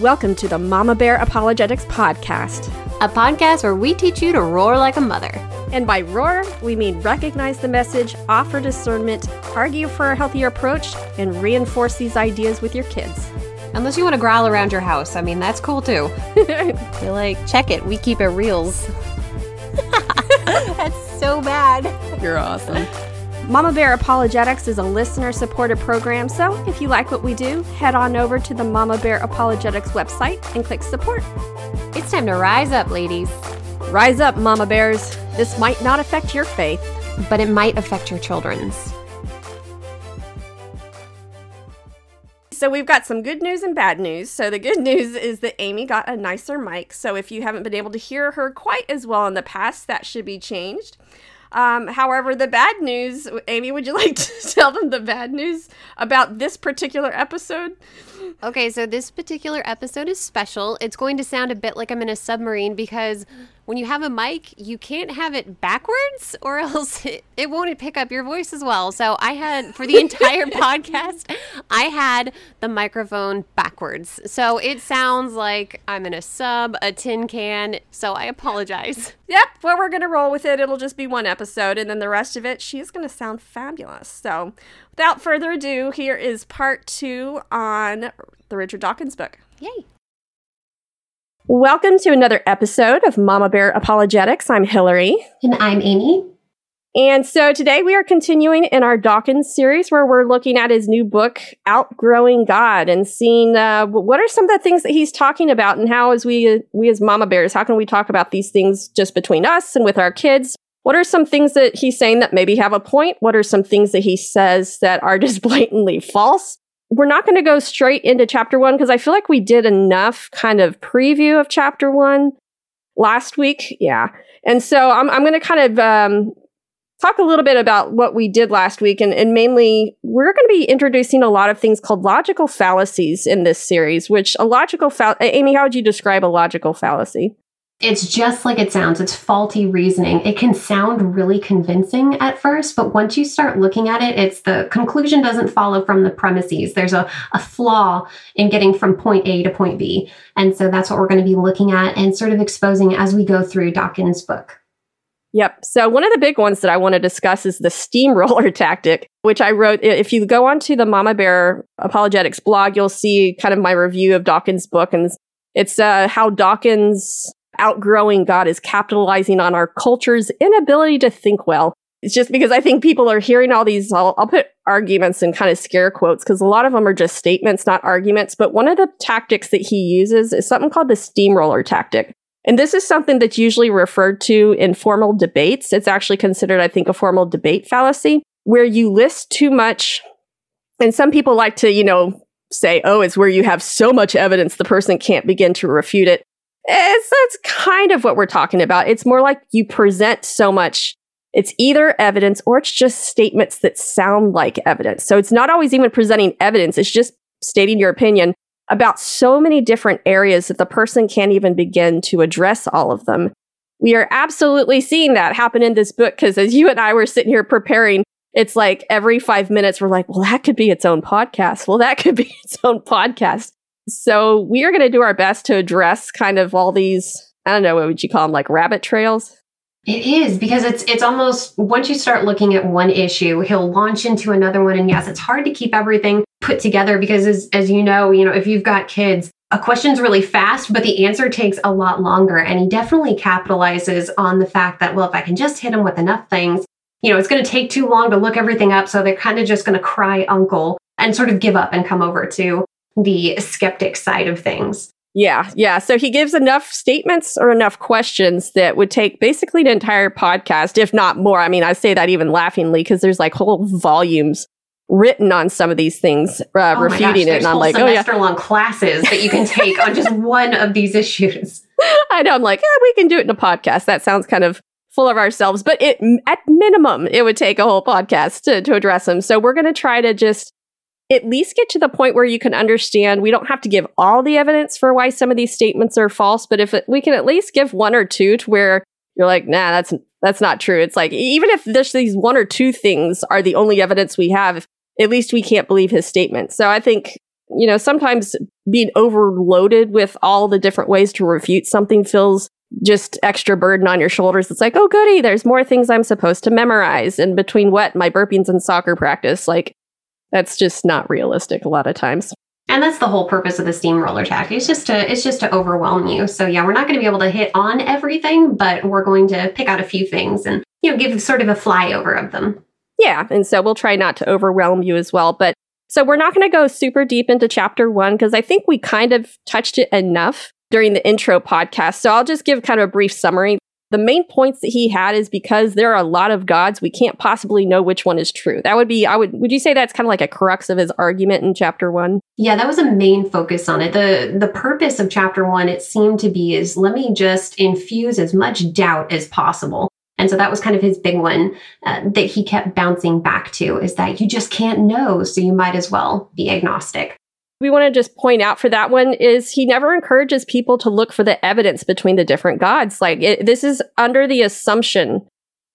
Welcome to the Mama Bear Apologetics Podcast, a podcast where we teach you to roar like a mother. And by roar, we mean recognize the message, offer discernment, argue for a healthier approach, and reinforce these ideas with your kids. Unless you want to growl around your house. I mean, that's cool too. You're like, check it. We keep it reals. that's so bad. You're awesome. Mama Bear Apologetics is a listener supported program, so if you like what we do, head on over to the Mama Bear Apologetics website and click support. It's time to rise up, ladies. Rise up, Mama Bears. This might not affect your faith, but it might affect your children's. So we've got some good news and bad news. So the good news is that Amy got a nicer mic. So if you haven't been able to hear her quite as well in the past, that should be changed. Um, however, the bad news, Amy, would you like to tell them the bad news about this particular episode? Okay, so this particular episode is special. It's going to sound a bit like I'm in a submarine because when you have a mic, you can't have it backwards or else it, it won't pick up your voice as well. So I had, for the entire podcast, I had the microphone backwards. So it sounds like I'm in a sub, a tin can. So I apologize. Yep, well, we're going to roll with it. It'll just be one episode, and then the rest of it, she's going to sound fabulous. So without further ado, here is part two on the Richard Dawkins book. Yay. Welcome to another episode of Mama Bear Apologetics. I'm Hillary. And I'm Amy. And so today we are continuing in our Dawkins series where we're looking at his new book, Outgrowing God, and seeing uh, what are some of the things that he's talking about and how, as we, we as Mama Bears, how can we talk about these things just between us and with our kids? What are some things that he's saying that maybe have a point? What are some things that he says that are just blatantly false? we're not going to go straight into chapter one because I feel like we did enough kind of preview of chapter one last week. Yeah. And so I'm, I'm going to kind of um, talk a little bit about what we did last week. And, and mainly, we're going to be introducing a lot of things called logical fallacies in this series, which a logical fallacy, Amy, how would you describe a logical fallacy? It's just like it sounds. It's faulty reasoning. It can sound really convincing at first, but once you start looking at it, it's the conclusion doesn't follow from the premises. There's a, a flaw in getting from point A to point B. And so that's what we're going to be looking at and sort of exposing as we go through Dawkins' book. Yep. So one of the big ones that I want to discuss is the steamroller tactic, which I wrote. If you go onto the Mama Bear Apologetics blog, you'll see kind of my review of Dawkins' book, and it's uh, how Dawkins outgrowing God is capitalizing on our culture's inability to think well. It's just because I think people are hearing all these, I'll, I'll put arguments and kind of scare quotes because a lot of them are just statements, not arguments. But one of the tactics that he uses is something called the steamroller tactic. And this is something that's usually referred to in formal debates. It's actually considered, I think, a formal debate fallacy where you list too much. And some people like to, you know, say, oh, it's where you have so much evidence the person can't begin to refute it. Eh, it's that's kind of what we're talking about. It's more like you present so much. It's either evidence or it's just statements that sound like evidence. So it's not always even presenting evidence. It's just stating your opinion about so many different areas that the person can't even begin to address all of them. We are absolutely seeing that happen in this book because as you and I were sitting here preparing, it's like every five minutes we're like, well, that could be its own podcast. Well, that could be its own podcast. So we are going to do our best to address kind of all these, I don't know, what would you call them, like rabbit trails? It is because it's it's almost once you start looking at one issue, he'll launch into another one. And yes, it's hard to keep everything put together because as as you know, you know, if you've got kids, a question's really fast, but the answer takes a lot longer. And he definitely capitalizes on the fact that, well, if I can just hit him with enough things, you know, it's going to take too long to look everything up. So they're kind of just going to cry uncle and sort of give up and come over to the skeptic side of things. Yeah, yeah. So he gives enough statements or enough questions that would take basically an entire podcast, if not more. I mean, I say that even laughingly because there's like whole volumes written on some of these things, uh, oh refuting gosh, it. And I'm like, oh yeah, semester long classes that you can take on just one of these issues. I know. I'm like, yeah, we can do it in a podcast. That sounds kind of full of ourselves, but it at minimum it would take a whole podcast to to address them. So we're going to try to just at least get to the point where you can understand we don't have to give all the evidence for why some of these statements are false but if it, we can at least give one or two to where you're like nah that's that's not true. It's like even if this, these one or two things are the only evidence we have, at least we can't believe his statement. So I think you know sometimes being overloaded with all the different ways to refute something feels just extra burden on your shoulders. It's like, oh, goody, there's more things I'm supposed to memorize And between what my burpees and soccer practice. Like, that's just not realistic a lot of times. And that's the whole purpose of the steamroller tactic. It's just to it's just to overwhelm you. So yeah, we're not going to be able to hit on everything, but we're going to pick out a few things and you know give sort of a flyover of them. Yeah, and so we'll try not to overwhelm you as well. But so we're not going to go super deep into chapter one because I think we kind of touched it enough during the intro podcast. So I'll just give kind of a brief summary. The main points that he had is because there are a lot of gods, we can't possibly know which one is true. That would be, I would, would you say that's kind of like a crux of his argument in chapter one? Yeah, that was a main focus on it. The the purpose of chapter one, it seemed to be is let me just infuse as much doubt as possible. And so that was kind of his big one uh, that he kept bouncing back to is that you just can't know, so you might as well be agnostic we want to just point out for that one is he never encourages people to look for the evidence between the different gods. Like it, this is under the assumption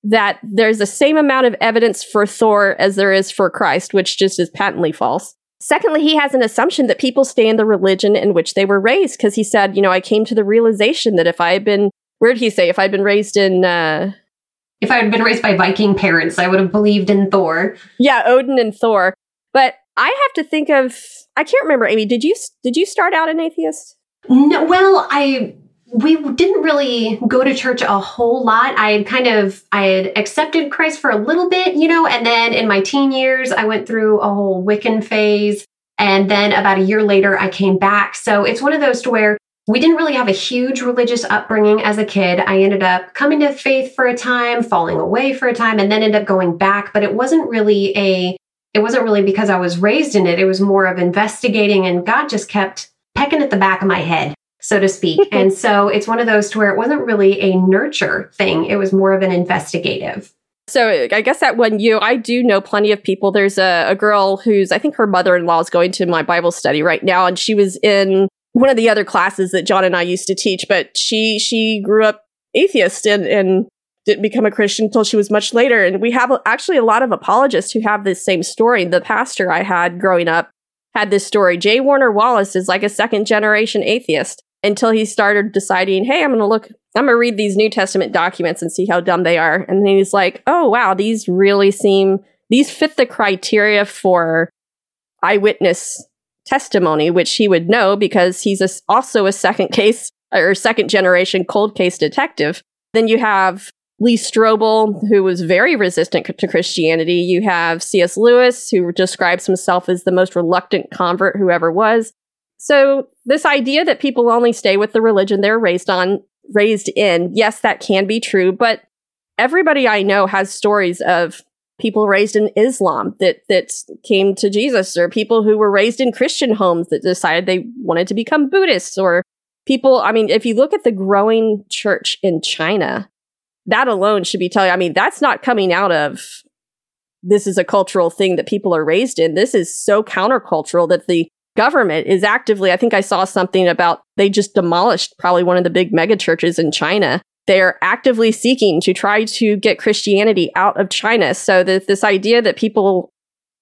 that there's the same amount of evidence for Thor as there is for Christ, which just is patently false. Secondly, he has an assumption that people stay in the religion in which they were raised because he said, you know, I came to the realization that if I had been, where did he say, if I'd been raised in, uh, if I had been raised by Viking parents, I would have believed in Thor. Yeah, Odin and Thor. But I have to think of I can't remember Amy, did you did you start out an atheist? No, well, I we didn't really go to church a whole lot. I had kind of I had accepted Christ for a little bit, you know, and then in my teen years I went through a whole Wiccan phase and then about a year later I came back. So it's one of those to where we didn't really have a huge religious upbringing as a kid. I ended up coming to faith for a time, falling away for a time, and then ended up going back. But it wasn't really a it wasn't really because I was raised in it. It was more of investigating, and God just kept pecking at the back of my head, so to speak. and so it's one of those to where it wasn't really a nurture thing, it was more of an investigative. So I guess that when you, I do know plenty of people. There's a, a girl who's, I think her mother in law is going to my Bible study right now, and she was in one of the other classes that John and I used to teach. But she she grew up atheist and and didn't become a Christian until she was much later. And we have actually a lot of apologists who have this same story. The pastor I had growing up had this story. J. Warner Wallace is like a second generation atheist until he started deciding, hey, I'm going to look, I'm going to read these New Testament documents and see how dumb they are. And then he's like, oh, wow, these really seem, these fit the criteria for eyewitness testimony, which he would know because he's a, also a second case or second generation cold case detective. Then you have Lee Strobel, who was very resistant to Christianity. You have C.S. Lewis, who describes himself as the most reluctant convert who ever was. So, this idea that people only stay with the religion they're raised on, raised in, yes, that can be true, but everybody I know has stories of people raised in Islam that that came to Jesus or people who were raised in Christian homes that decided they wanted to become Buddhists or people I mean if you look at the growing church in China that alone should be telling. I mean, that's not coming out of this is a cultural thing that people are raised in. This is so countercultural that the government is actively, I think I saw something about they just demolished probably one of the big mega churches in China. They are actively seeking to try to get Christianity out of China. So this idea that people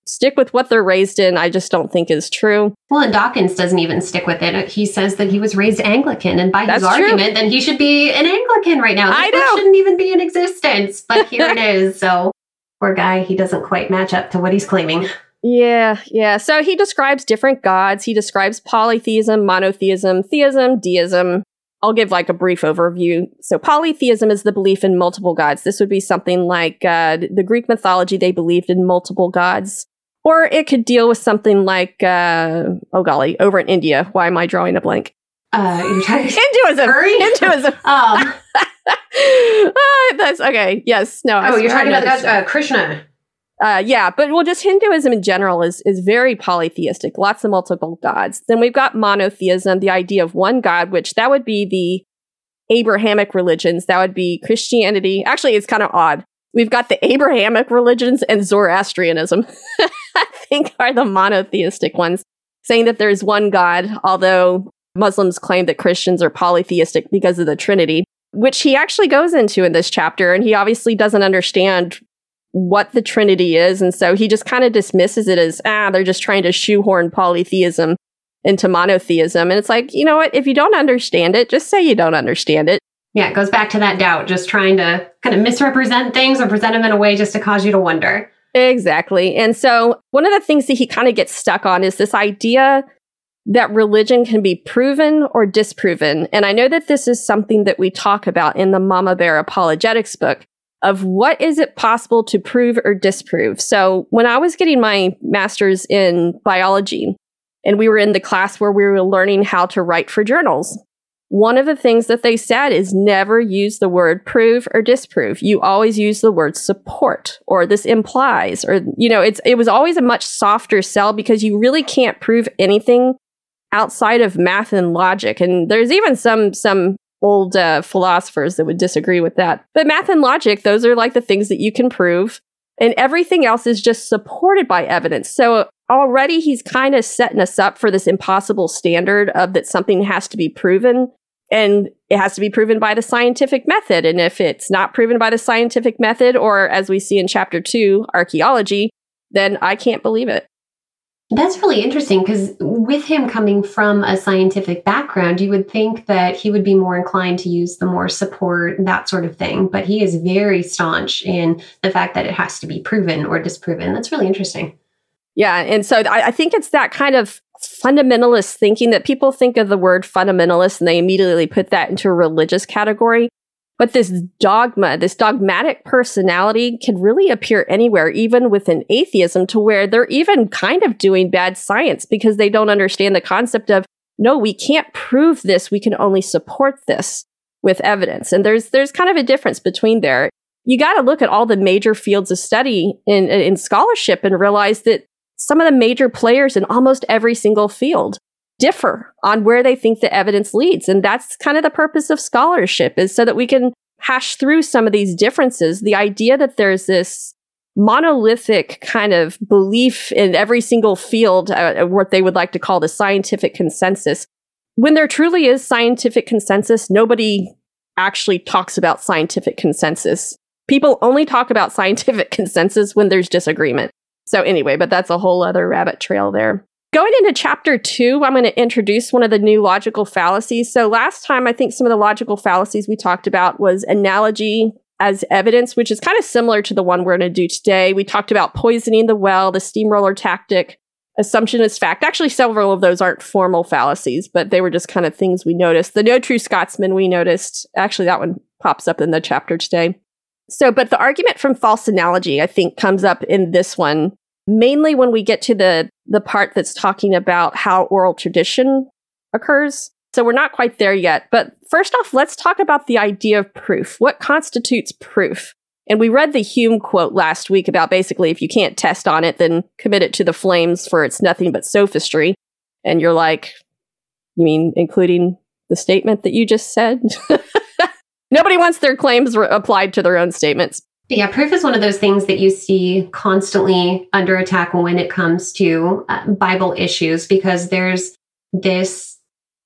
stick with what they're raised in, I just don't think is true. Well, and Dawkins doesn't even stick with it. He says that he was raised Anglican, and by That's his argument, true. then he should be an Anglican right now. This I know. shouldn't even be in existence, but here it is. So, poor guy, he doesn't quite match up to what he's claiming. Yeah, yeah. So he describes different gods. He describes polytheism, monotheism, theism, deism. I'll give like a brief overview. So polytheism is the belief in multiple gods. This would be something like uh, the Greek mythology. They believed in multiple gods. Or it could deal with something like, uh, oh golly, over in India. Why am I drawing a blank? Uh, you're talking Hinduism. Hinduism. um. uh, that's okay. Yes. No. Oh, you're talking about uh, Krishna. Uh, yeah, but well, just Hinduism in general is is very polytheistic. Lots of multiple gods. Then we've got monotheism, the idea of one god, which that would be the Abrahamic religions. That would be Christianity. Actually, it's kind of odd. We've got the Abrahamic religions and Zoroastrianism, I think are the monotheistic ones, saying that there's one God, although Muslims claim that Christians are polytheistic because of the Trinity. which he actually goes into in this chapter. And he obviously doesn't understand what the Trinity is. And so he just kind of dismisses it as, ah, they're just trying to shoehorn polytheism into monotheism. And it's like, you know what? If you don't understand it, just say you don't understand it. Yeah, it goes back to that doubt, just trying to kind of misrepresent things or present them in a way just to cause you to wonder. Exactly. And so one of the things that he kind of gets stuck on is this idea that religion can be proven or disproven. And I know that this is something that we talk about in the Mama Bear Apologetics book of what is it possible to prove or disprove. So when I was getting my master's in biology, and we were in the class where we were learning how to write for journals. One of the things that they said is never use the word prove or disprove. You always use the word support or this implies or you know it's it was always a much softer sell because you really can't prove anything outside of math and logic. And there's even some some old uh, philosophers that would disagree with that. But math and logic, those are like the things that you can prove and everything else is just supported by evidence. So already he's kind of setting us up for this impossible standard of that something has to be proven and it has to be proven by the scientific method. And if it's not proven by the scientific method, or as we see in chapter two, archaeology, then I can't believe it. That's really interesting because with him coming from a scientific background, you would think that he would be more inclined to use the more support, that sort of thing. But he is very staunch in the fact that it has to be proven or disproven. That's really interesting. Yeah. And so I, I think it's that kind of fundamentalist thinking that people think of the word fundamentalist and they immediately put that into a religious category. But this dogma, this dogmatic personality can really appear anywhere, even within atheism, to where they're even kind of doing bad science because they don't understand the concept of, no, we can't prove this. We can only support this with evidence. And there's, there's kind of a difference between there. You got to look at all the major fields of study in, in scholarship and realize that some of the major players in almost every single field differ on where they think the evidence leads. And that's kind of the purpose of scholarship is so that we can hash through some of these differences. The idea that there's this monolithic kind of belief in every single field, uh, what they would like to call the scientific consensus. When there truly is scientific consensus, nobody actually talks about scientific consensus. People only talk about scientific consensus when there's disagreement. So, anyway, but that's a whole other rabbit trail there. Going into chapter two, I'm going to introduce one of the new logical fallacies. So, last time, I think some of the logical fallacies we talked about was analogy as evidence, which is kind of similar to the one we're going to do today. We talked about poisoning the well, the steamroller tactic, assumption is fact. Actually, several of those aren't formal fallacies, but they were just kind of things we noticed. The no true Scotsman we noticed. Actually, that one pops up in the chapter today. So, but the argument from false analogy, I think, comes up in this one mainly when we get to the the part that's talking about how oral tradition occurs. So we're not quite there yet. But first off, let's talk about the idea of proof. What constitutes proof? And we read the Hume quote last week about basically if you can't test on it, then commit it to the flames for it's nothing but sophistry. And you're like, you mean including the statement that you just said? Nobody wants their claims re- applied to their own statements. Yeah, proof is one of those things that you see constantly under attack when it comes to uh, Bible issues because there's this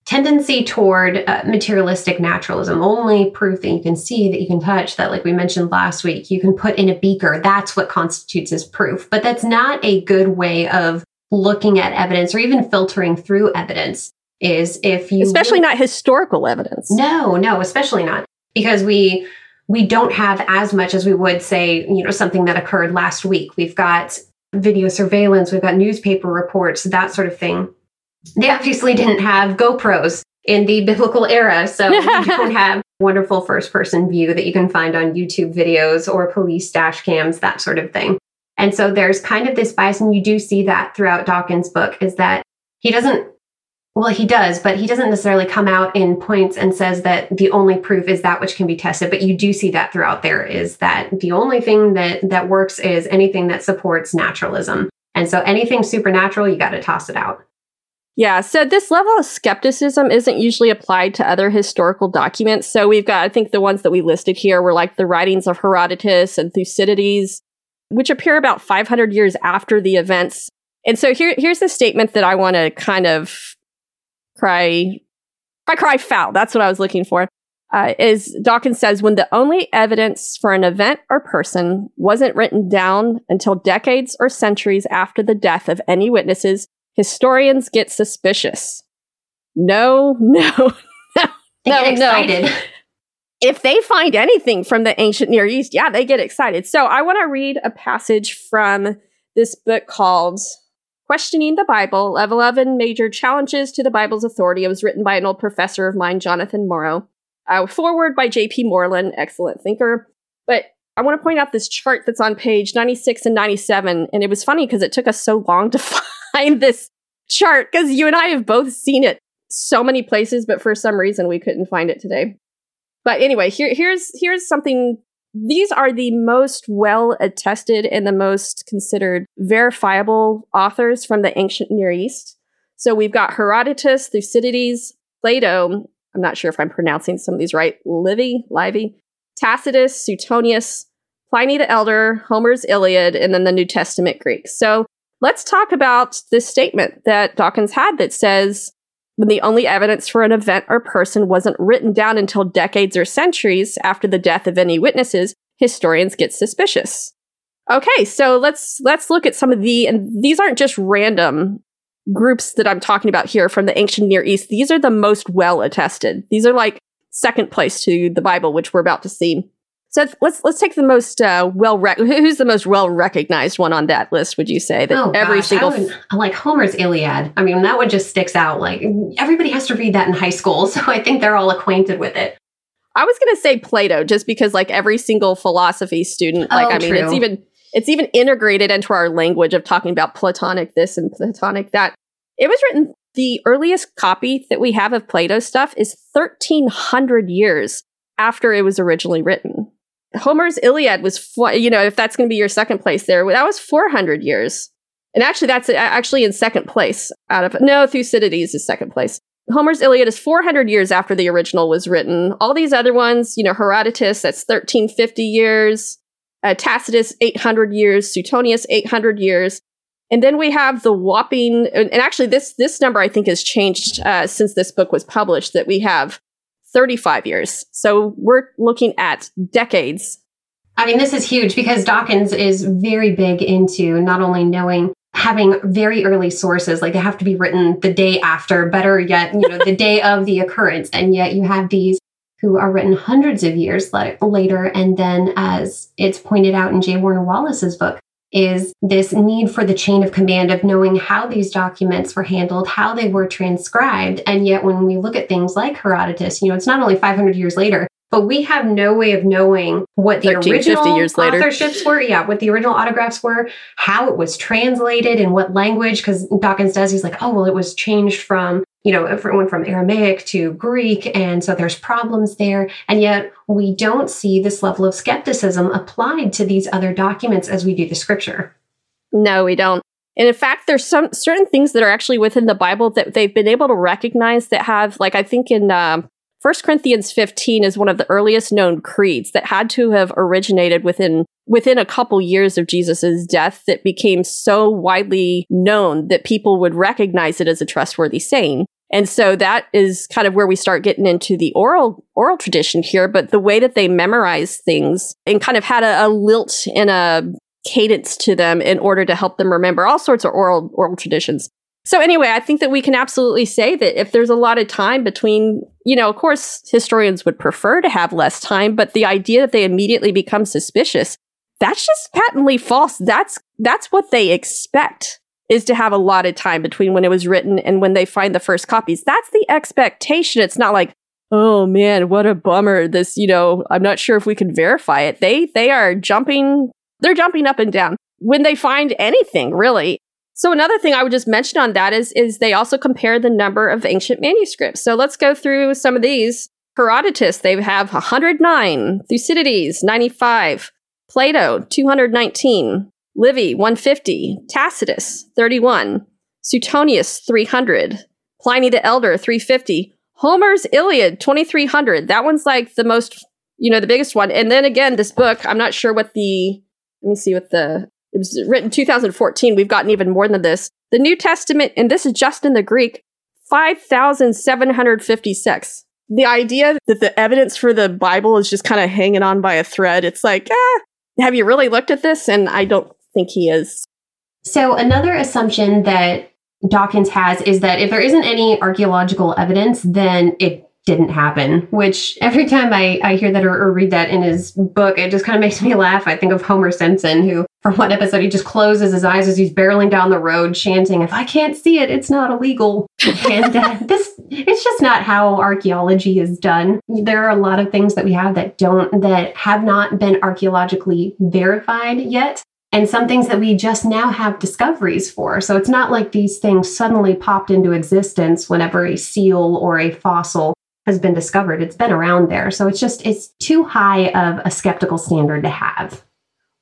tendency toward uh, materialistic naturalism. Only proof that you can see, that you can touch, that, like we mentioned last week, you can put in a beaker. That's what constitutes as proof. But that's not a good way of looking at evidence or even filtering through evidence. Is if you. Especially not historical evidence. No, no, especially not. Because we we don't have as much as we would say, you know, something that occurred last week. We've got video surveillance, we've got newspaper reports, that sort of thing. They obviously didn't have GoPros in the biblical era, so we don't have wonderful first person view that you can find on YouTube videos or police dash cams, that sort of thing. And so there's kind of this bias, and you do see that throughout Dawkins' book, is that he doesn't well, he does, but he doesn't necessarily come out in points and says that the only proof is that which can be tested. But you do see that throughout there is that the only thing that that works is anything that supports naturalism. And so anything supernatural, you got to toss it out. Yeah, so this level of skepticism isn't usually applied to other historical documents. So we've got, I think the ones that we listed here were like the writings of Herodotus and Thucydides, which appear about 500 years after the events. And so here, here's the statement that I want to kind of cry, cry, cry foul. That's what I was looking for. uh, is Dawkins says when the only evidence for an event or person wasn't written down until decades or centuries after the death of any witnesses, historians get suspicious. No, no, no, They no, get no. excited. If they find anything from the ancient Near East, yeah, they get excited. So I want to read a passage from this book called Questioning the Bible 11 Major Challenges to the Bible's Authority. It was written by an old professor of mine, Jonathan Morrow. Uh, foreword by J.P. Moreland, excellent thinker. But I want to point out this chart that's on page 96 and 97. And it was funny because it took us so long to find this chart because you and I have both seen it so many places, but for some reason we couldn't find it today. But anyway, here, here's here's something. These are the most well attested and the most considered verifiable authors from the ancient Near East. So we've got Herodotus, Thucydides, Plato. I'm not sure if I'm pronouncing some of these right. Livy, Livy, Tacitus, Suetonius, Pliny the Elder, Homer's Iliad, and then the New Testament Greeks. So let's talk about this statement that Dawkins had that says when the only evidence for an event or person wasn't written down until decades or centuries after the death of any witnesses, historians get suspicious. Okay, so let's let's look at some of the and these aren't just random groups that I'm talking about here from the ancient Near East. These are the most well attested. These are like second place to the Bible, which we're about to see. So let's let's take the most uh, well rec- who's the most well recognized one on that list? Would you say that Oh, every gosh, single I would- like Homer's Iliad. I mean, that one just sticks out. Like everybody has to read that in high school, so I think they're all acquainted with it. I was going to say Plato just because like every single philosophy student like Oh, I mean it's even it's even integrated into our language of talking about platonic this and platonic that. It was written the earliest copy that we have of Plato's stuff is 1300 years after it was originally written. Homer's Iliad was four, you know if that's going to be your second place there that was 400 years. And actually that's actually in second place out of no Thucydides is second place. Homer's Iliad is 400 years after the original was written. All these other ones, you know, Herodotus, that's 1350 years. Uh, Tacitus, 800 years. Suetonius, 800 years. And then we have the whopping, and and actually this this number I think has changed uh, since this book was published. That we have 35 years. So we're looking at decades. I mean, this is huge because Dawkins is very big into not only knowing having very early sources, like they have to be written the day after, better yet, you know, the day of the occurrence. And yet you have these who are written hundreds of years later. And then, as it's pointed out in J. Warner Wallace's book, is this need for the chain of command of knowing how these documents were handled, how they were transcribed. And yet, when we look at things like Herodotus, you know, it's not only 500 years later, but we have no way of knowing what the 1350 original years later. authorships were. Yeah, what the original autographs were, how it was translated, in what language. Because Dawkins does, he's like, oh, well, it was changed from, you know, went from Aramaic to Greek. And so there's problems there. And yet we don't see this level of skepticism applied to these other documents as we do the scripture. No, we don't. And in fact, there's some certain things that are actually within the Bible that they've been able to recognize that have, like, I think in um, 1 Corinthians 15 is one of the earliest known creeds that had to have originated within within a couple years of Jesus's death that became so widely known that people would recognize it as a trustworthy saying. And so that is kind of where we start getting into the oral oral tradition here, but the way that they memorize things and kind of had a, a lilt and a cadence to them in order to help them remember all sorts of oral oral traditions. So anyway, I think that we can absolutely say that if there's a lot of time between, you know, of course historians would prefer to have less time, but the idea that they immediately become suspicious, that's just patently false. That's that's what they expect is to have a lot of time between when it was written and when they find the first copies. That's the expectation. It's not like, oh man, what a bummer. This, you know, I'm not sure if we can verify it. They they are jumping, they're jumping up and down when they find anything, really. So another thing I would just mention on that is is they also compare the number of ancient manuscripts. So let's go through some of these. Herodotus, they have 109, Thucydides 95, Plato 219, Livy 150, Tacitus 31, Suetonius 300, Pliny the Elder 350, Homer's Iliad 2300. That one's like the most, you know, the biggest one. And then again, this book, I'm not sure what the let me see what the it was written 2014. We've gotten even more than this. The New Testament, and this is just in the Greek, 5,756. the idea that the evidence for the Bible is just kind of hanging on by a thread, it's like, eh, have you really looked at this? And I don't think he is. So, another assumption that Dawkins has is that if there isn't any archaeological evidence, then it didn't happen, which every time I, I hear that or, or, read that in his book, it just kind of makes me laugh. I think of Homer Simpson, who, for one episode, he just closes his eyes as he's barreling down the road, chanting, If I can't see it, it's not illegal. and uh, this, it's just not how archaeology is done. There are a lot of things that we have that don't, that have not been archaeologically verified yet. And some things that we just now have discoveries for. So it's not like these things suddenly popped into existence whenever a seal or a fossil has been discovered. It's been around there. So it's just, it's too high of a skeptical standard to have.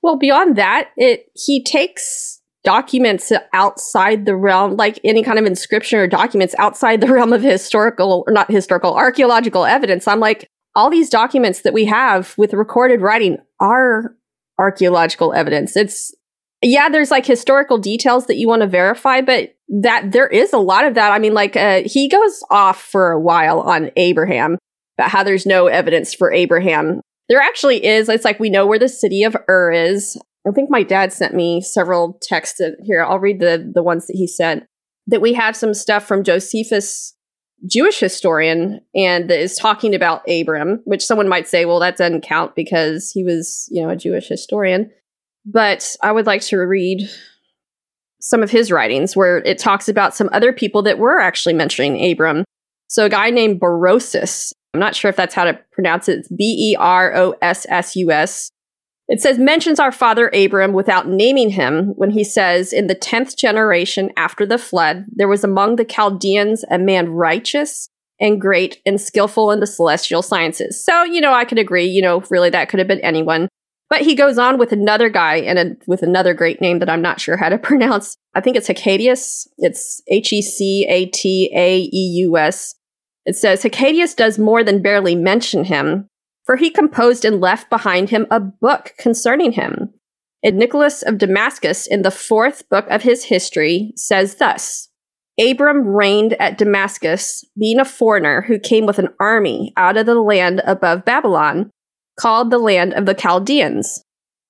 Well, beyond that, it he takes documents outside the realm, like any kind of inscription or documents outside the realm of historical, or not historical, archaeological evidence. I'm like, all these documents that we have with recorded writing are archaeological evidence. It's, yeah, there's like historical details that you want to verify, but that there is a lot of that. I mean, like uh, he goes off for a while on Abraham about how there's no evidence for Abraham. There actually is. It's like we know where the city of Ur is. I think my dad sent me several texts. Here, I'll read the the ones that he sent. That we have some stuff from Josephus, Jewish historian, and that is talking about Abram, which someone might say, well, that doesn't count because he was, you know, a Jewish historian. But I would like to read some of his writings where it talks about some other people that were actually mentioning Abram. So a guy named Berossus, I'm not sure if that's how to pronounce it. It's B E R O S S U S. It says mentions our father Abram without naming him when he says, In the tenth generation after the flood, there was among the Chaldeans a man righteous and great and skillful in the celestial sciences. So, you know, I could agree, you know, really that could have been anyone. But he goes on with another guy and a, with another great name that I'm not sure how to pronounce. I think it's Hecataeus. It's H E C A T A E U S. It says Hecataeus does more than barely mention him, for he composed and left behind him a book concerning him. And Nicholas of Damascus, in the fourth book of his history, says thus Abram reigned at Damascus, being a foreigner who came with an army out of the land above Babylon called the land of the Chaldeans.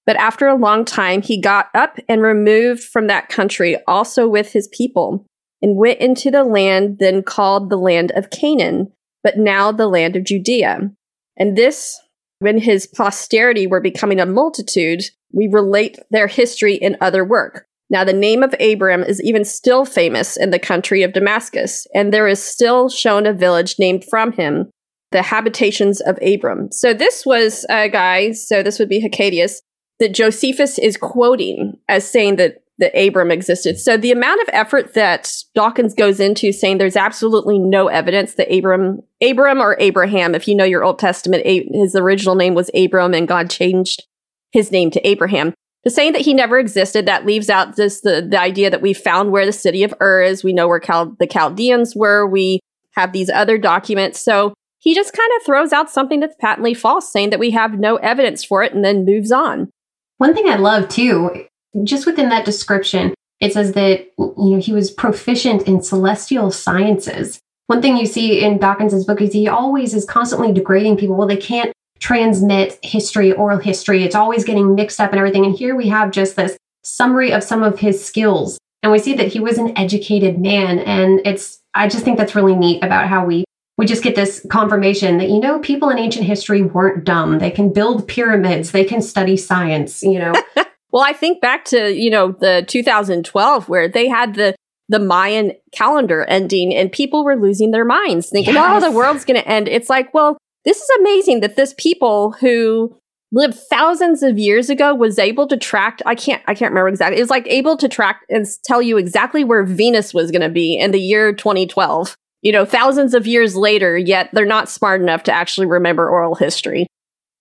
But after a long time, he got up and removed from that country also with his people, and went into the land then called the land of Canaan, but now the land of Judea. And this, when his posterity were becoming a multitude, we relate their history in other work. Now, the name of Abram is even still famous in the country of Damascus, and there is still shown a village named from him, the habitations of Abram. So this was a guy, so this would be Hecataeus, that Josephus is quoting as saying that that Abram existed. So the amount of effort that Dawkins goes into saying there's absolutely no evidence that Abram, Abram or Abraham, if you know your Old Testament, his original name was Abram and God changed his name to Abraham. To saying that he never existed, that leaves out this the, the idea that we found where the city of Ur is. We know where Cal- the Chaldeans were. We have these other documents. So he just kind of throws out something that's patently false, saying that we have no evidence for it and then moves on. One thing I love too, just within that description, it says that you know he was proficient in celestial sciences. One thing you see in Dawkins's book is he always is constantly degrading people. Well, they can't transmit history, oral history. It's always getting mixed up and everything. And here we have just this summary of some of his skills. And we see that he was an educated man. And it's, I just think that's really neat about how we we just get this confirmation that you know people in ancient history weren't dumb they can build pyramids they can study science you know well i think back to you know the 2012 where they had the the mayan calendar ending and people were losing their minds thinking yes. oh the world's going to end it's like well this is amazing that this people who lived thousands of years ago was able to track i can't i can't remember exactly it's like able to track and tell you exactly where venus was going to be in the year 2012 you know, thousands of years later, yet they're not smart enough to actually remember oral history.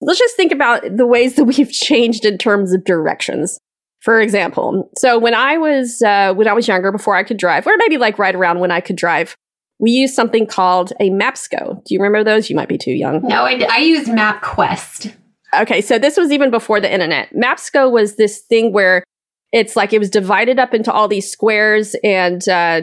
Let's just think about the ways that we've changed in terms of directions. For example, so when I was uh, when I was younger, before I could drive, or maybe like right around when I could drive, we used something called a Mapsco. Do you remember those? You might be too young. No, I, I used MapQuest. Okay, so this was even before the internet. Mapsco was this thing where it's like it was divided up into all these squares and uh,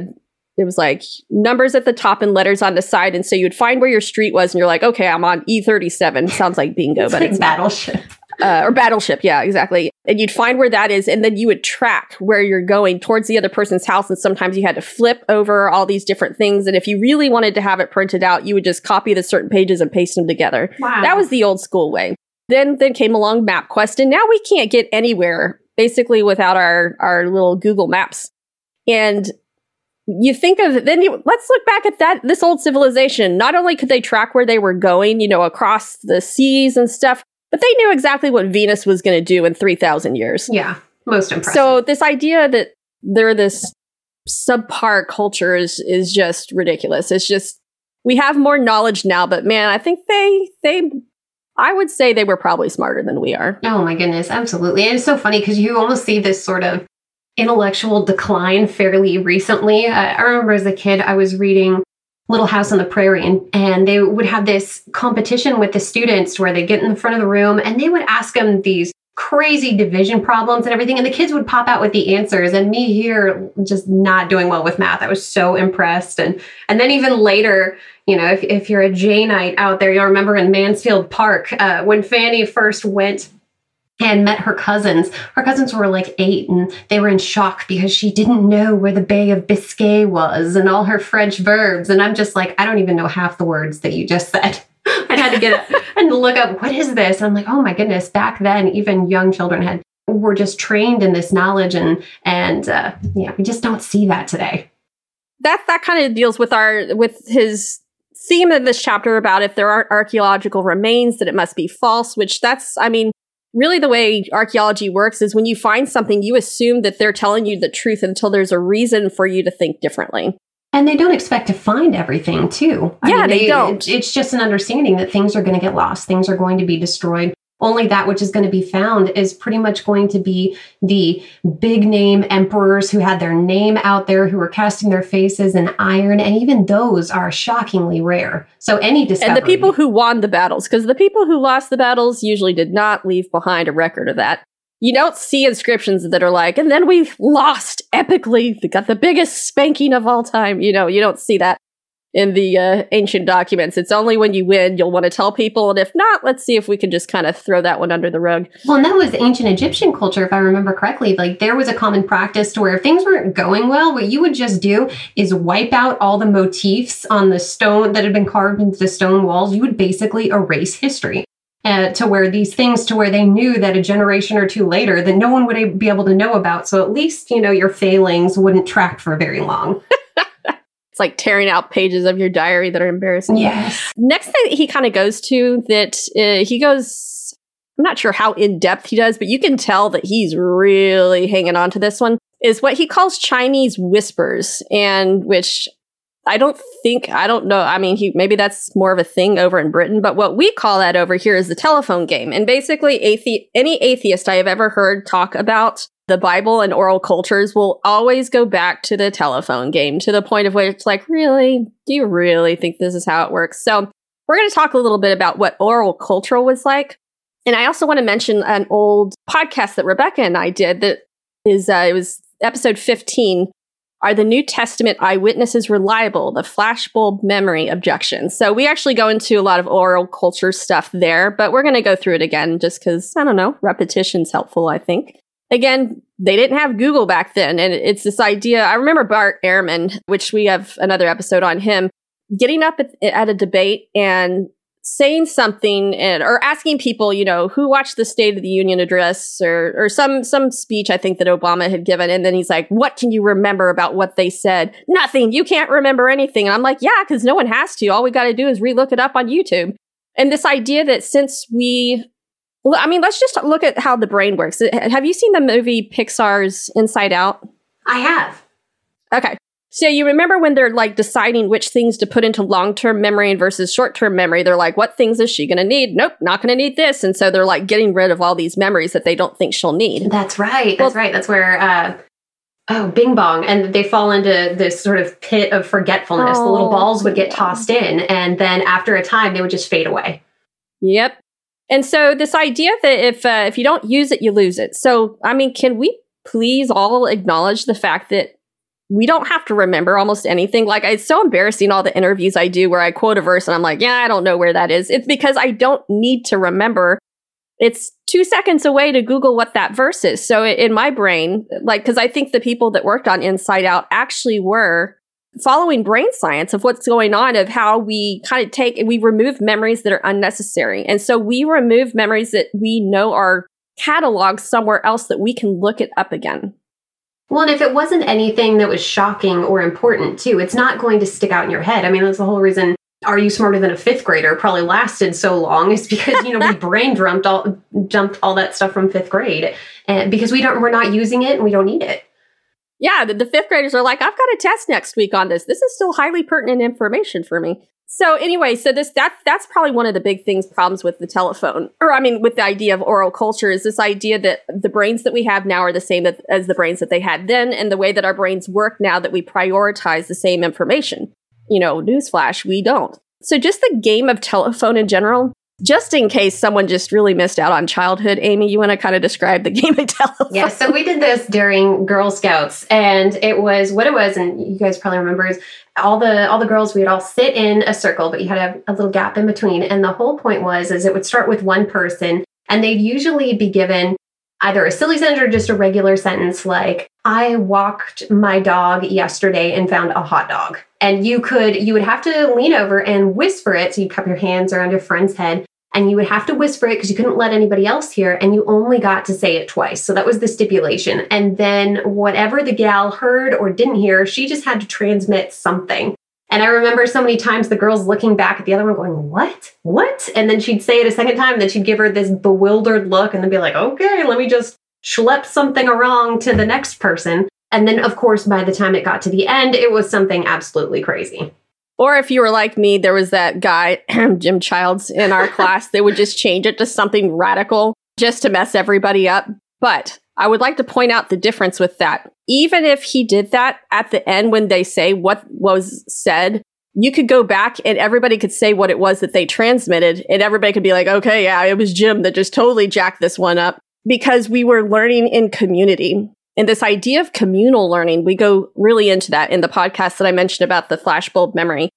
it was like numbers at the top and letters on the side. And so you'd find where your street was and you're like, okay, I'm on E37. Sounds like bingo, It's but like it's battleship. Uh, or battleship. Yeah, exactly. And you'd find where that is. And then you would track where you're going towards the other person's house. And sometimes you had to flip over all these different things. And if you really wanted to have it printed out, you would just copy the certain pages and paste them together. Wow. That was the old school way. Then then came along MapQuest, and now we can't get anywhere basically without our our little Google Maps. And you think of then you let's look back at that this old civilization. Not only could they track where they were going, you know, across the seas and stuff, but they knew exactly what Venus was going to do in 3000 years. yeah, most impressive. So this idea that they're this subpar culture is is just ridiculous. It's just we have more knowledge now, but man, I think they they I would say they were probably smarter than we are. Oh my goodness, absolutely. And it's so funny because you almost see this sort of intellectual decline fairly recently. Uh, I remember as a kid, I was reading Little House on the Prairie, and, and they would have this competition with the students where they get in the front of the room and they would ask them these crazy division problems and everything and the kids would pop out with the answers and me here just not doing well with math i was so impressed and and then even later you know if, if you're a janeite out there you'll remember in mansfield park uh, when fanny first went and met her cousins. Her cousins were like eight and they were in shock because she didn't know where the Bay of Biscay was and all her French verbs. And I'm just like, I don't even know half the words that you just said. I had to get it and look up what is this? And I'm like, oh my goodness, back then even young children had were just trained in this knowledge and and uh, yeah, we just don't see that today. That that kind of deals with our with his theme of this chapter about if there aren't archaeological remains that it must be false, which that's I mean really the way archaeology works is when you find something you assume that they're telling you the truth until there's a reason for you to think differently. And they don't expect to find everything, too. Yeah, they don't. It's just an understanding that things are going to get lost, things are going to be destroyed. Only that which is going to be found is pretty much going to be the big name emperors who had their name out there, who were casting their faces in iron, and even those are shockingly rare. So any discovery, And the people who won the battles, because the people who lost the battles usually did not leave behind a record of that. You don't see inscriptions that are like, and then we lost epically, got the biggest spanking of all time. You know, you don't see that in the uh, ancient documents. It's only when you win you'll want to tell people, and if not, let's see if we can just kind of throw that one under the rug. Well, and that was ancient Egyptian culture, if I remember correctly. Like there was a common practice to where if things weren't going well, what you would just do is wipe out all the motifs on the stone that had been carved into the stone walls. You would basically erase history. Uh, to where these things to where they knew that a generation or two later that no one would be able to know about so at least you know your failings wouldn't track for very long It's like tearing out pages of your diary that are embarrassing. yes Next thing that he kind of goes to that uh, he goes, I'm not sure how in depth he does, but you can tell that he's really hanging on to this one, is what he calls Chinese whispers, and which I don't think, I don't know. I mean, he, maybe that's more of a thing over in Britain, but what we call that over here is the telephone game. And basically, athe- any atheist I have ever heard talk about the Bible and oral cultures will always go back to the telephone game to the point of where it's like, really? Do you really think this is how it works? So, we're going to talk a little bit about what oral culture was like. And I also want to mention an old podcast that Rebecca and I did that is, uh, it was episode 15 are the New Testament eyewitnesses reliable? The flashbulb memory objection. So we actually go into a lot of oral culture stuff there, but we're going to go through it again just because, I don't know, repetition's helpful, I think. Again, they didn't have Google back then. And it's this idea. I remember Bart Ehrman, which we have another episode on him, getting up at, at a debate and saying something and or asking people, you know, who watched the State of the Union address or or some some speech I think that Obama had given, and then he's like, "What can you remember about what they said? Nothing. You can't remember anything." And I'm like, "Yeah, because no one has to. All we got to do is relook it up on YouTube." And this idea that since we I mean, let's just look at how the brain works. Have you seen the movie Pixar's Inside Out? i have Okay. So you remember when they're like deciding which things to put into long-term memory versus short-term memory, they're like, what things is she going to need? Nope, not going to need this. And so they're like getting rid of all these memories that they don't think she'll need. That's right. That's Well- right. That's where uh oh Bing Bong and they fall into this sort of pit of forgetfulness. the little Oh, balls would get tossed in and then after a time they would just fade away. Yep. And so this idea that if uh, if you don't use it, you lose it. So I mean, can we please all acknowledge the fact that we don't have to remember almost anything. Like it's so embarrassing all the interviews I do where I quote a verse and I'm like, yeah, I don't know where that is. It's because I don't need to remember. It's two seconds away to Google what that verse is. So in my brain, like, because I think the people that worked on Inside Out actually were following brain science of what's going on, of how we kind of take we remove memories that are unnecessary. And so we remove memories that we know are cataloged somewhere else that we can look it up again. Well, and if it wasn't anything that was shocking or important too, it's not going to stick out in your head. I mean, that's the whole reason Are You Smarter Than a Fifth Grader probably lasted so long is because, you know, we brain dumped all dumped all that stuff from fifth grade. And because we don't we're not using it and we don't need it. Yeah, the, the fifth graders are like, I've got a test next week on this. This is still highly pertinent information for me. So anyway, so this that that's probably one of the big things problems with the telephone, or I mean, with the idea of oral culture is this idea that the brains that we have now are the same as the brains that they had then, and the way that our brains work now that we prioritize the same information. You know, newsflash, we don't. So just the game of telephone in general, just in case someone just really missed out on childhood, Amy, you want to kind of describe the game of telephone? Yeah, so we did this during Girl Scouts, and it was what it was, and you guys probably remember is all the all the girls we'd all sit in a circle, but you had a, a little gap in between, and the whole point was is it would start with one person, and they'd usually be given either a silly sentence or just a regular sentence like I walked my dog yesterday and found a hot dog. And you could, you would have to lean over and whisper it. So you cup your hands around your friend's head and you would have to whisper it because you couldn't let anybody else hear. And you only got to say it twice. So that was the stipulation. And then whatever the gal heard or didn't hear, she just had to transmit something. And I remember so many times the girls looking back at the other one going, What? What? And then she'd say it a second time. Then she'd give her this bewildered look and then be like, Okay, let me just schlepped something wrong to the next person. And then, of course, by the time it got to the end, it was something absolutely crazy. Or if you were like me, there was that guy, Jim Childs, in our class, they would just change it to something radical just to mess everybody up. But I would like to point out the difference with that. Even if he did that at the end when they say what was said, you could go back and everybody could say what it was that they transmitted, and everybody could be like, okay, yeah, it was Jim that just totally jacked this one up because we were learning in community. And this idea of communal learning, we go really into that in the podcast that I mentioned about the flashbulb memory,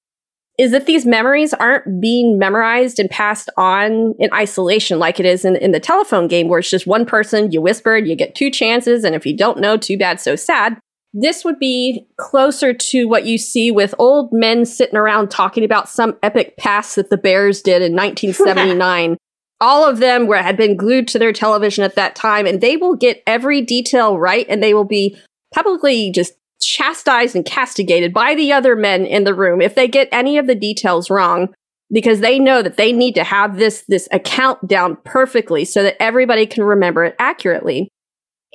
is that these memories aren't being memorized and passed on in isolation like it is in, in the telephone game where it's just one person, you whispered, you get two chances, and if you don't know, too bad, so sad. This would be closer to what you see with old men sitting around talking about some epic pass that the Bears did in 1979 all of them were had been glued to their television at that time and they will get every detail right and they will be publicly just chastised and castigated by the other men in the room if they get any of the details wrong because they know that they need to have this this account down perfectly so that everybody can remember it accurately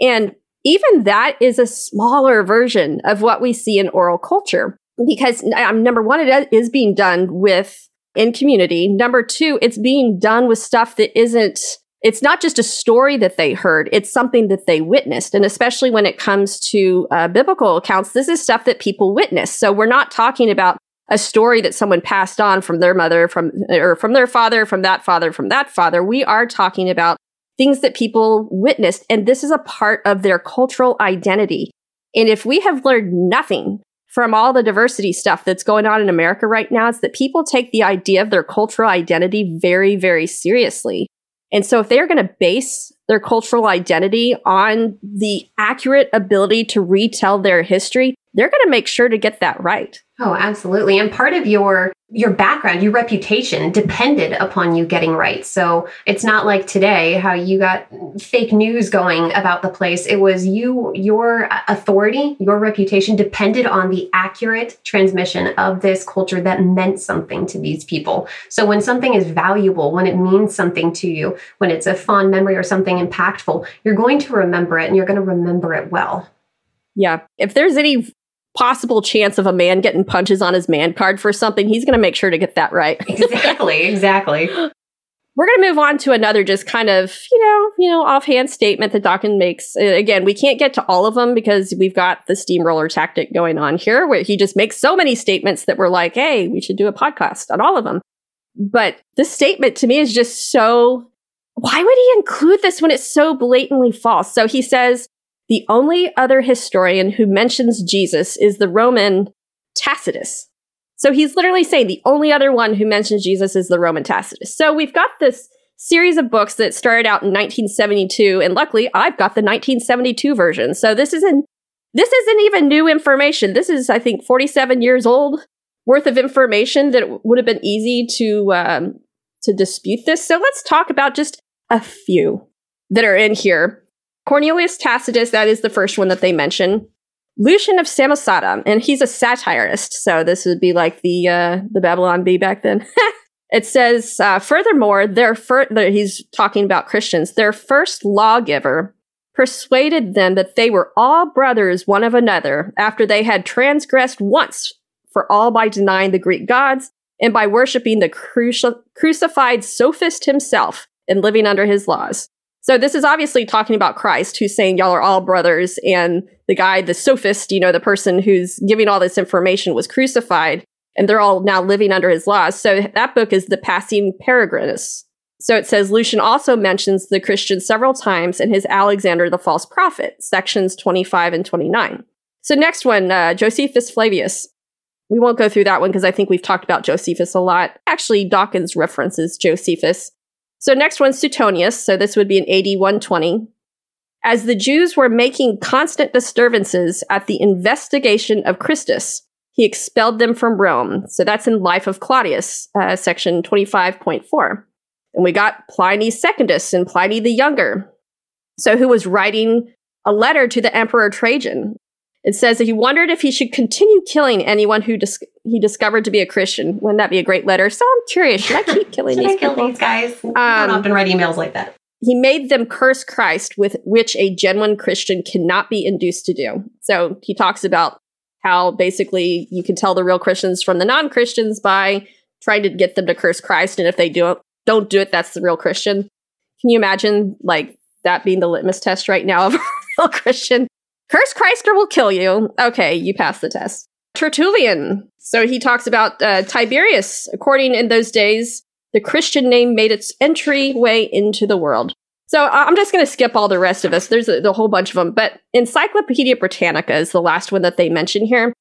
and even that is a smaller version of what we see in oral culture because um, number one it is being done with in community. Number two, it's being done with stuff that isn't, it's not just a story that they heard, it's something that they witnessed. And especially when it comes to uh, biblical accounts, this is stuff that people witness. So we're not talking about a story that someone passed on from their mother, from, or from their father, from that father, from that father. We are talking about things that people witnessed. And this is a part of their cultural identity. And if we have learned nothing from all the diversity stuff that's going on in America right now is that people take the idea of their cultural identity very, very seriously. And so if they're going to base their cultural identity on the accurate ability to retell their history, they're going to make sure to get that right. Oh, absolutely. And part of your your background, your reputation depended upon you getting right. So it's not like today how you got fake news going about the place. It was you, your authority, your reputation depended on the accurate transmission of this culture that meant something to these people. So when something is valuable, when it means something to you, when it's a fond memory or something impactful, you're going to remember it and you're going to remember it well. Yeah. If there's any possible chance of a man getting punches on his man card for something, he's going to make sure to get that right. exactly, exactly. We're going to move on to another just kind of, you know, you know, offhand statement that Dawkins makes. Again, we can't get to all of them because we've got the steamroller tactic going on here where he just makes so many statements that we're like, "Hey, we should do a podcast on all of them." But this statement to me is just so why would he include this when it's so blatantly false? So he says, The only other historian who mentions Jesus is the Roman Tacitus. So he's literally saying the only other one who mentions Jesus is the Roman Tacitus. So we've got this series of books that started out in 1972, and luckily I've got the 1972 version. So this isn't this isn't even new information. This is, I think, 47 years old worth of information that would have been easy to um, to dispute this. So let's talk about just a few that are in here. Cornelius Tacitus, that is the first one that they mention. Lucian of Samosata, and he's a satirist, so this would be like the uh, the Babylon Bee back then. it says, uh, furthermore, their fir- he's talking about Christians. Their first lawgiver persuaded them that they were all brothers one of another after they had transgressed once for all by denying the Greek gods and by worshiping the cruci- crucified sophist himself and living under his laws. So this is obviously talking about Christ, who's saying y'all are all brothers, and the guy, the sophist, you know, the person who's giving all this information was crucified, and they're all now living under his laws. So that book is the Passing Peregrinus. So it says Lucian also mentions the Christians several times in his Alexander the False Prophet, sections 25 and 29. So next one, uh, Josephus Flavius. We won't go through that one because I think we've talked about Josephus a lot. Actually, Dawkins references Josephus. So next one, Suetonius. So this would be in AD 120. As the Jews were making constant disturbances at the investigation of Christus, he expelled them from Rome. So that's in Life of Claudius, uh, section 25.4. And we got Pliny Secundus and Pliny the Younger. So who was writing a letter to the Emperor Trajan. It says that he wondered if he should continue killing anyone who dis- he discovered to be a Christian. Wouldn't that be a great letter? So I'm curious, should I keep killing should these I kill people? these guys? Um, I don't often write emails like that. He made them curse Christ, with which a genuine Christian cannot be induced to do. So he talks about how basically you can tell the real Christians from the non-Christians by trying to get them to curse Christ, and if they do don't do it, that's the real Christian. Can you imagine like that being the litmus test right now of a real Christian? Curse Christ or we'll kill you. Okay, you pass the test. Tertullian. So he talks about uh, Tiberius. According in those days, the Christian name made its entryway into the world. So I'm just going to skip all the rest of this. There's a, a whole bunch of them, but Encyclopedia Britannica is the last one that they mention here.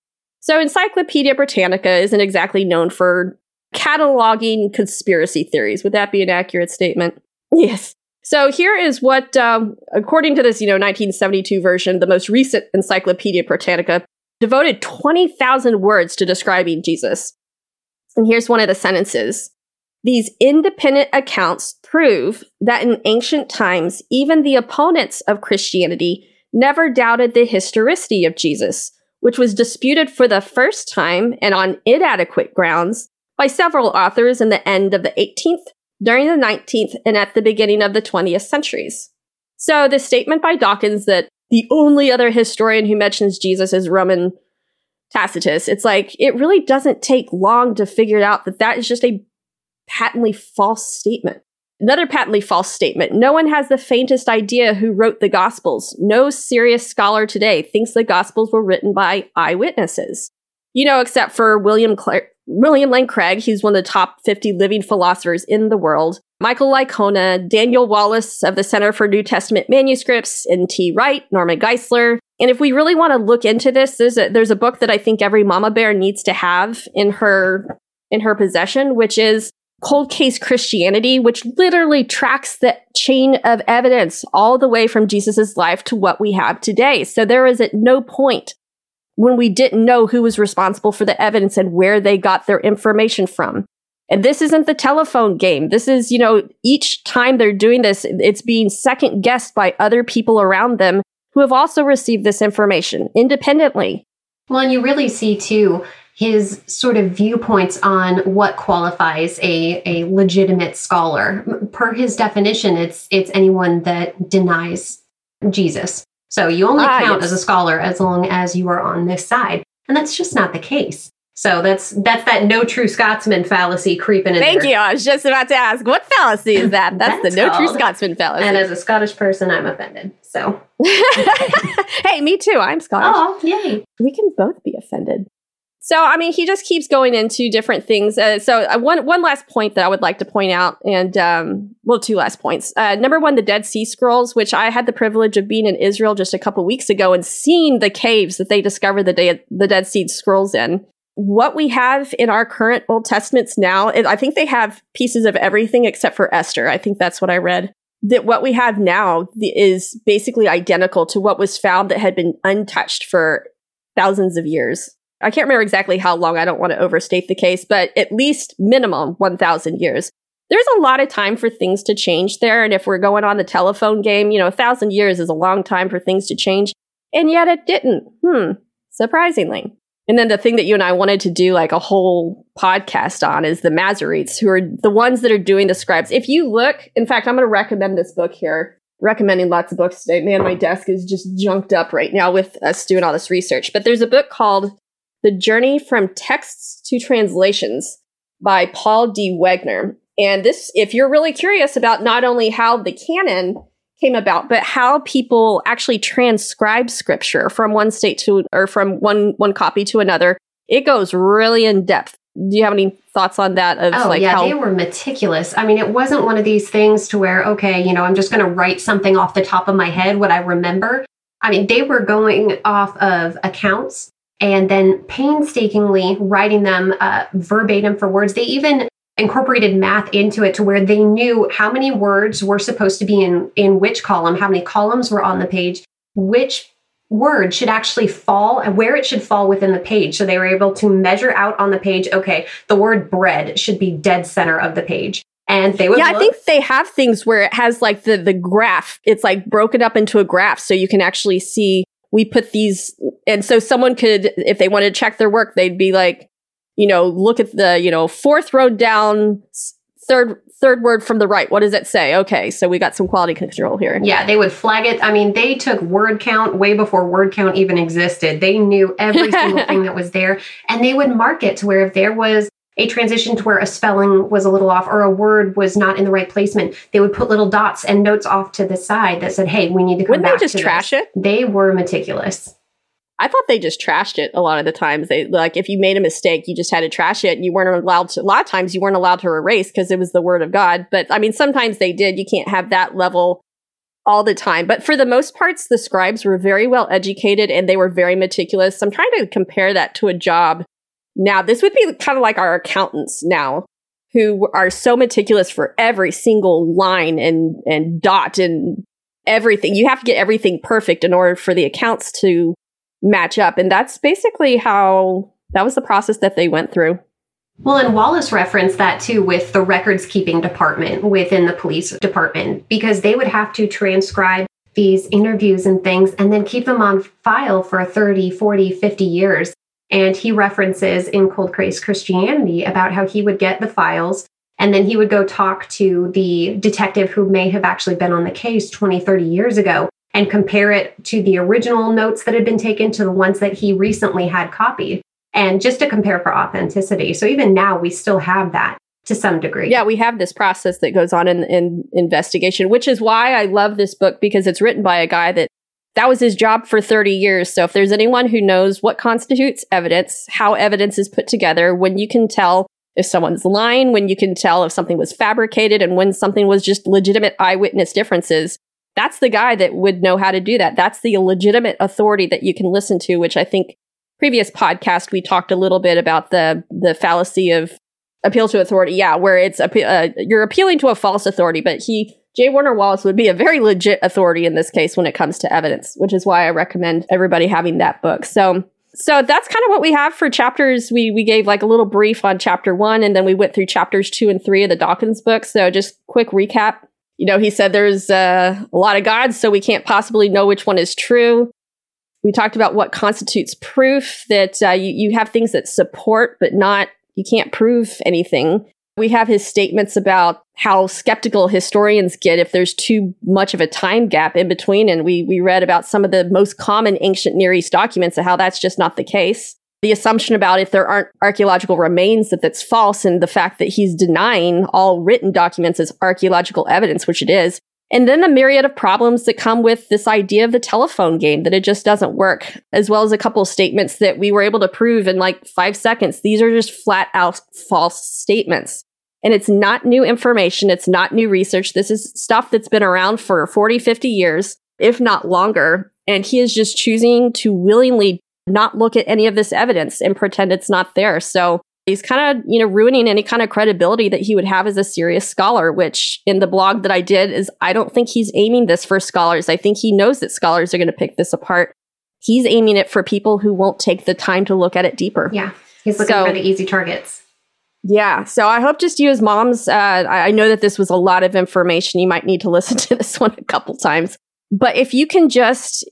So Encyclopedia Britannica isn't exactly known for cataloging conspiracy theories. Would that be an accurate statement? Yes. So here is what, um, according to this, you know, 1972 version, the most recent Encyclopedia Britannica devoted 20,000 words to describing Jesus. And here's one of the sentences. These independent accounts prove that in ancient times, even the opponents of Christianity never doubted the historicity of Jesus, which was disputed for the first time and on inadequate grounds by several authors in the end of the 18th, during the 19th, and at the beginning of the 20th centuries. So the statement by Dawkins that the only other historian who mentions Jesus is Roman Tacitus, it's like it really doesn't take long to figure out that that is just a patently false statement. Another patently false statement. No one has the faintest idea who wrote the Gospels. No serious scholar today thinks the Gospels were written by eyewitnesses. You know, except for William Cla- William Lane Craig, he's one of the top 50 living philosophers in the world. Michael Licona, Daniel Wallace of the Center for New Testament Manuscripts, N.T. Wright, Norman Geisler. And if we really want to look into this, there's a, there's a book that I think every mama bear needs to have in her in her possession, which is Cold Case Christianity, which literally tracks the chain of evidence all the way from Jesus' life to what we have today. So there is at no point when we didn't know who was responsible for the evidence and where they got their information from. And this isn't the telephone game. This is, you know, each time they're doing this, it's being second guessed by other people around them who have also received this information independently. Well, and you really see too his sort of viewpoints on what qualifies a, a legitimate scholar. Per his definition, it's it's anyone that denies Jesus. So you only ah, count yes. as a scholar as long as you are on this side. And that's just not the case. So that's that's that no true Scotsman fallacy creeping in. Thank there. you. I was just about to ask, what fallacy is that? That's, that's the no true Scotsman fallacy. And as a Scottish person, I'm offended. So Hey, me too. I'm Scottish. Oh, yay. We can both be offended. So, I mean, he just keeps going into different things. Uh, so, uh, one one last point that I would like to point out, and um, well, two last points. Uh, number one, the Dead Sea Scrolls, which I had the privilege of being in Israel just a couple weeks ago and seeing the caves that they discovered the, De- the Dead Sea Scrolls in. What we have in our current Old Testaments now, I think they have pieces of everything except for Esther. I think that's what I read. That what we have now is basically identical to what was found that had been untouched for thousands of years. I can't remember exactly how long. I don't want to overstate the case, but at least minimum 1,000 years. There's a lot of time for things to change there. And if we're going on the telephone game, you know, a thousand years is a long time for things to change. And yet it didn't. Hmm. Surprisingly. And then the thing that you and I wanted to do like a whole podcast on is the Masoretes, who are the ones that are doing the scribes. If you look, in fact, I'm going to recommend this book here. Recommending lots of books today. Man, my desk is just junked up right now with us doing all this research. But there's a book called the Journey from Texts to Translations by Paul D. Wegner. And this, if you're really curious about not only how the canon came about, but how people actually transcribe scripture from one state to, or from one, one copy to another, it goes really in depth. Do you have any thoughts on that? Of oh, like yeah, how- they were meticulous. I mean, it wasn't one of these things to where, okay, you know, I'm just going to write something off the top of my head, what I remember. I mean, they were going off of accounts and then painstakingly writing them uh, verbatim for words. They even incorporated math into it to where they knew how many words were supposed to be in in which column, how many columns were on the page, which word should actually fall and where it should fall within the page. So they were able to measure out on the page, okay, the word bread should be dead center of the page. And they would Yeah, look- I think they have things where it has like the the graph. It's like broken up into a graph so you can actually see we put these and so someone could if they wanted to check their work they'd be like you know look at the you know fourth row down third third word from the right. What does it say? Okay so we got some quality control here. Yeah they would flag it. I mean they took word count way before word count even existed. They knew every single thing that was there and they would mark it to where if there was a transition to where a spelling was a little off or a word was not in the right placement, they would put little dots and notes off to the side that said, "Hey, we need to come Wouldn't back." they just trash this. it? They were meticulous. I thought they just trashed it a lot of the times. They like if you made a mistake, you just had to trash it, and you weren't allowed to. A lot of times, you weren't allowed to erase because it was the word of God. But I mean, sometimes they did. You can't have that level all the time. But for the most parts, the scribes were very well educated and they were very meticulous. I'm trying to compare that to a job now, this would be kind of like our accountants now who are so meticulous for every single line and, and dot and everything. You have to get everything perfect in order for the accounts to match up. And that's basically how that was the process that they went through. Well, and Wallace referenced that too with the records keeping department within the police department because they would have to transcribe these interviews and things and then keep them on file for 30, 40, 50 years. And he references in Cold Case Christianity about how he would get the files and then he would go talk to the detective who may have actually been on the case 20, 30 years ago and compare it to the original notes that had been taken to the ones that he recently had copied. And just to compare for authenticity. So even now, we still have that to some degree. Yeah, we have this process that goes on in, in investigation, which is why I love this book because it's written by a guy that that was his job for 30 years. So if there's anyone who knows what constitutes evidence, how evidence is put together, when you can tell if someone's lying, when you can tell if something was fabricated, and when something was just legitimate eyewitness differences, that's the guy that would know how to do that. That's the legitimate authority that you can listen to, which I think previous podcast we talked a little bit about the the fallacy of appeal to authority. Yeah, where it's uh, you're appealing to a false authority, but he J. Warner Wallace would be a very legit authority in this case when it comes to evidence, which is why I recommend everybody having that book. So, so that's kind of what we have for chapters. We we gave like a little brief on chapter one, and then we went through chapters two and three of the Dawkins book. So, just quick recap. You know, he said there's uh, a lot of gods, so we can't possibly know which one is true. We talked about what constitutes proof that uh, you, you have things that support, but not you can't prove anything. We have his statements about how skeptical historians get if there's too much of a time gap in between. And we, we read about some of the most common ancient Near East documents and how that's just not the case. The assumption about if there aren't archaeological remains that that's false and the fact that he's denying all written documents as archaeological evidence, which it is. And then the myriad of problems that come with this idea of the telephone game, that it just doesn't work, as well as a couple of statements that we were able to prove in like five seconds. These are just flat out false statements. And it's not new information. It's not new research. This is stuff that's been around for 40, 50 years, if not longer. And he is just choosing to willingly not look at any of this evidence and pretend it's not there. So he's kind of, you know, ruining any kind of credibility that he would have as a serious scholar, which in the blog that I did is I don't think he's aiming this for scholars. I think he knows that scholars are going to pick this apart. He's aiming it for people who won't take the time to look at it deeper. Yeah. He's looking so, for the easy targets. Yeah. So I hope just you as moms, uh, I know that this was a lot of information. You might need to listen to this one a couple times. But if you can just,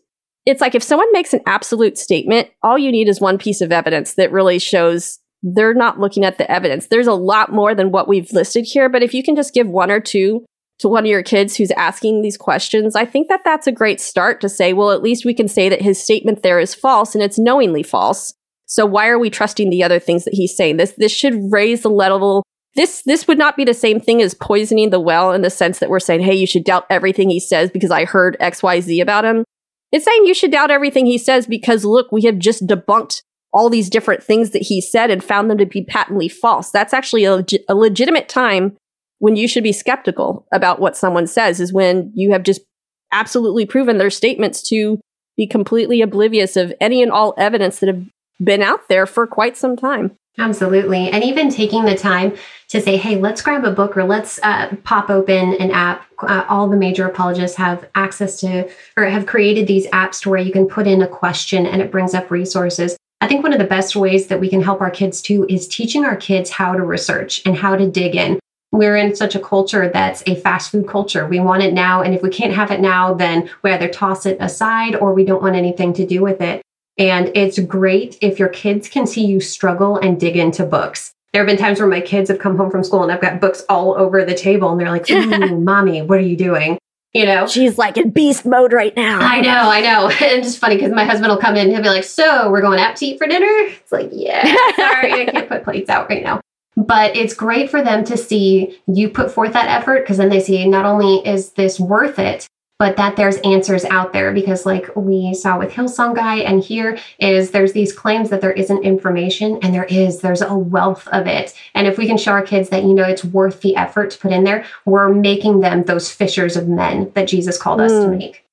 it's like if someone makes an absolute statement, all you need is one piece of evidence that really shows they're not looking at the evidence. There's a lot more than what we've listed here, but if you can just give one or two to one of your kids who's asking these questions, I think that that's a great start to say, well, at least we can say that his statement there is false and it's knowingly false. So why are we trusting the other things that he's saying? This this should raise the level. This this would not be the same thing as poisoning the well in the sense that we're saying, hey, you should doubt everything he says because I heard XYZ about him. It's saying you should doubt everything he says because look, we have just debunked all these different things that he said and found them to be patently false. That's actually a, leg- a legitimate time when you should be skeptical about what someone says is when you have just absolutely proven their statements to be completely oblivious of any and all evidence that have been out there for quite some time. Absolutely. And even taking the time to say, hey, let's grab a book or let's uh, pop open an app. Uh, all the major apologists have access to or have created these apps to where you can put in a question and it brings up resources. I think one of the best ways that we can help our kids too is teaching our kids how to research and how to dig in. We're in such a culture that's a fast food culture. We want it now. And if we can't have it now, then we either toss it aside or we don't want anything to do with it. And it's great if your kids can see you struggle and dig into books. There have been times where my kids have come home from school and I've got books all over the table and they're like, mommy, what are you doing? you know? She's like in beast mode right now. I know i know. And just funny because my husband will come in and he'll be like so we're going out to eat for dinner? It's like yeah sorry i can't put plates out right now. But it's great for them to see you put forth that effort because then they see not only is this worth it but that there's answers out there because like we saw with hillsong guy and here is there's these claims that there isn't information and there is there's a wealth of it and if we can show our kids that you know it's worth the effort to put in there we're making them those fishers of men that jesus called mm. us to mm. make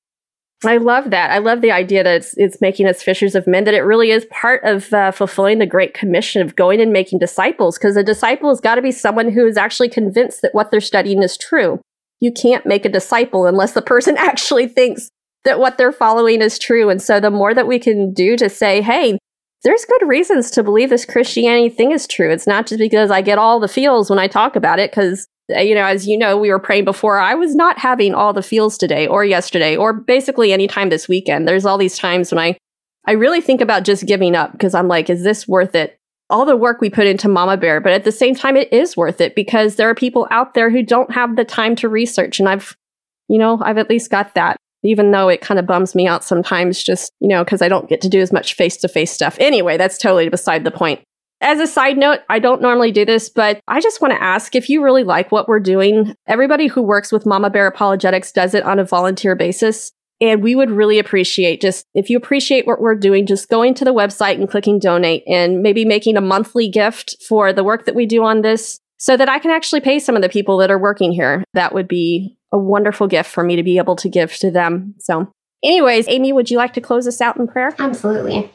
I love that. I love the idea that it's, it's making us fishers of men, that it really is part of uh, fulfilling the Great Commission of going and making disciples, because a disciple has got to be someone who is actually convinced that what they're studying is true you can't make a disciple unless the person actually thinks that what they're following is true. And so the more that we can do to say, hey, there's good reasons to believe this Christianity thing is true. It's not just because I get all the feels when I talk about it, because, uh, you know, as you know, we were praying before, I was not having all the feels today or yesterday or basically any time this weekend. There's all these times when I, I really think about just giving up because I'm like, is this worth it? All the work we put into Mama Bear, but at the same time, it is worth it because there are people out there who don't have the time to research. And I've, you know, I've at least got that, even though it kind of bums me out sometimes, just, you know, because I don't get to do as much face to face stuff. Anyway, that's totally beside the point. As a side note, I don't normally do this, but I just want to ask if you really like what we're doing. Everybody who works with Mama Bear Apologetics does it on a volunteer basis. And we would really appreciate just if you appreciate what we're doing, just going to the website and clicking donate and maybe making a monthly gift for the work that we do on this so that I can actually pay some of the people that are working here. That would be a wonderful gift for me to be able to give to them. So, anyways, Amy, would you like to close us out in prayer? Absolutely.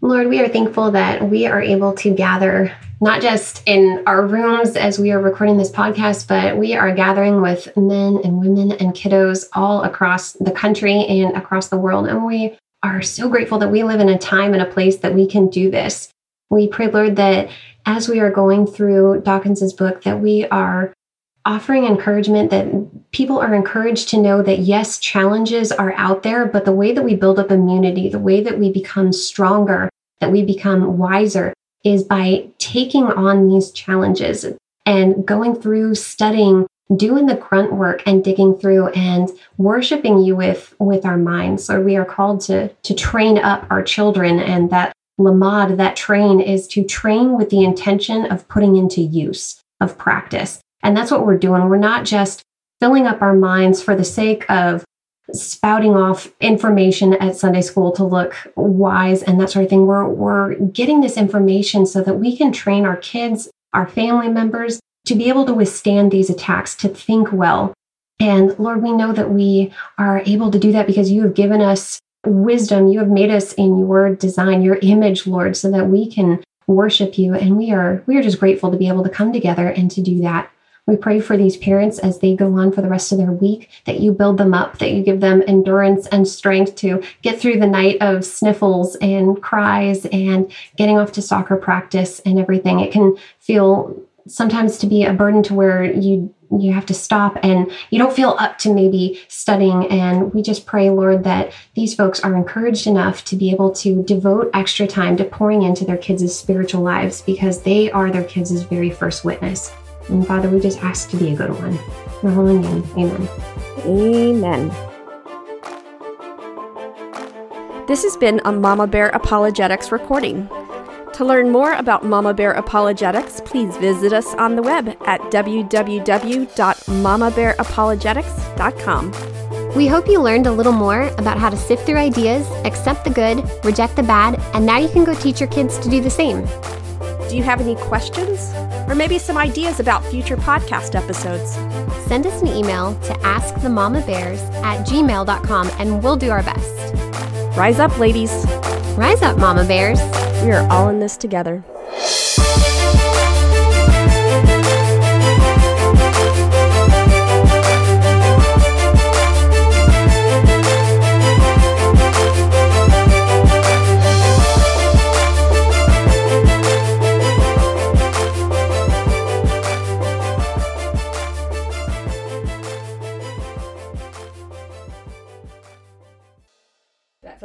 Lord, we are thankful that we are able to gather not just in our rooms as we are recording this podcast, but we are gathering with men and women and kiddos all across the country and across the world. And we are so grateful that we live in a time and a place that we can do this. We pray, Lord, that as we are going through Dawkins's book, that we are offering encouragement that people are encouraged to know that yes, challenges are out there, but the way that we build up immunity, the way that we become stronger, that we become wiser is by taking on these challenges and going through studying doing the grunt work and digging through and worshiping you with with our minds. So we are called to to train up our children and that lamad that train is to train with the intention of putting into use of practice and that's what we're doing. We're not just filling up our minds for the sake of spouting off information at Sunday school to look wise and that sort of thing. We're, we're getting this information so that we can train our kids, our family members to be able to withstand these attacks, to think well. And Lord, we know that we are able to do that because you have given us wisdom. You have made us in your design, your image, Lord, so that we can worship you. And we are we are just grateful to be able to come together and to do that. We pray for these parents as they go on for the rest of their week, that you build them up, that you give them endurance and strength to get through the night of sniffles and cries and getting off to soccer practice and everything. It can feel sometimes to be a burden to where you you have to stop and you don't feel up to maybe studying and we just pray lord that these folks are encouraged enough to be able to devote extra time to pouring into their kids' spiritual lives because they are their kids' very first witness and father we just ask to be a good one in your holy name amen amen this has been a mama bear apologetics recording to learn more about Mama Bear Apologetics, please visit us on the web at www.mamabearapologetics.com. We hope you learned a little more about how to sift through ideas, accept the good, reject the bad, and now you can go teach your kids to do the same. Do you have any questions? Or maybe some ideas about future podcast episodes? Send us an email to askthemamabears at gmail.com and we'll do our best. Rise up, ladies. Rise up, Mama Bears. We are all in this together.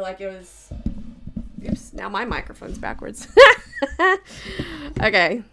Feel like it was Oops, now my microphone's backwards. okay.